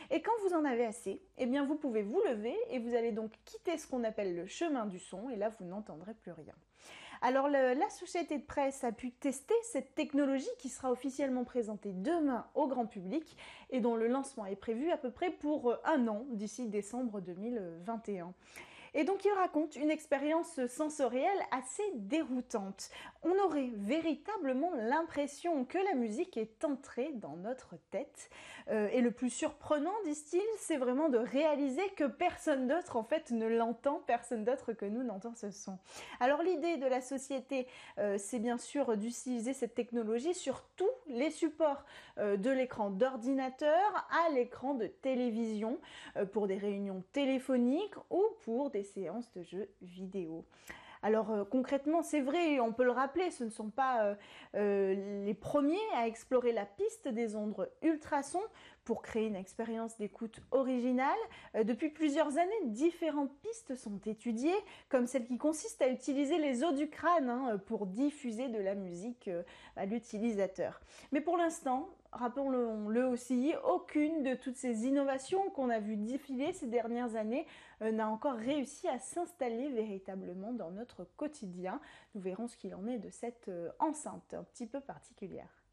Et quand vous en avez assez, eh bien vous pouvez vous lever et vous allez donc quitter ce qu'on appelle le chemin du son et là vous n'entendrez plus rien. Alors la société de presse a pu tester cette technologie qui sera officiellement présentée demain au grand public et dont le lancement est prévu à peu près pour un an d'ici décembre 2021. Et donc il raconte une expérience sensorielle assez déroutante. On aurait véritablement l'impression que la musique est entrée dans notre tête. Euh, et le plus surprenant, disent-ils, c'est vraiment de réaliser que personne d'autre en fait ne l'entend, personne d'autre que nous n'entend ce son. Alors l'idée de la société, euh, c'est bien sûr d'utiliser cette technologie sur tous les supports, euh, de l'écran d'ordinateur à l'écran de télévision, pour des réunions téléphoniques ou pour des séances de jeux vidéo. Alors euh, concrètement, c'est vrai, on peut le rappeler, ce ne sont pas euh, euh, les premiers à explorer la piste des ondes ultrasons pour créer une expérience d'écoute originale. depuis plusieurs années, différentes pistes sont étudiées, comme celle qui consiste à utiliser les os du crâne hein, pour diffuser de la musique à l'utilisateur. Mais pour l'instant, rappelons-le aussi, aucune de toutes ces innovations qu'on a vues défiler ces dernières années euh, n'a encore réussi à s'installer véritablement dans notre quotidien. Nous verrons ce qu'il en est de cette euh, enceinte un petit peu particulière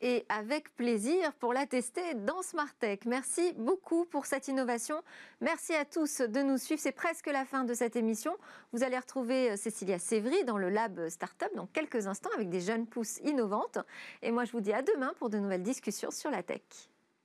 et avec plaisir pour la tester dans Smart Tech. Merci beaucoup pour cette innovation. Merci à tous de nous suivre. C'est presque la fin de cette émission. Vous allez retrouver euh, Cécilia Sévry dans le Lab Startup dans quelques instants avec des jeunes pousses innovantes. Et moi, je vous dis à demain pour de nouvelles discussions sur la tech.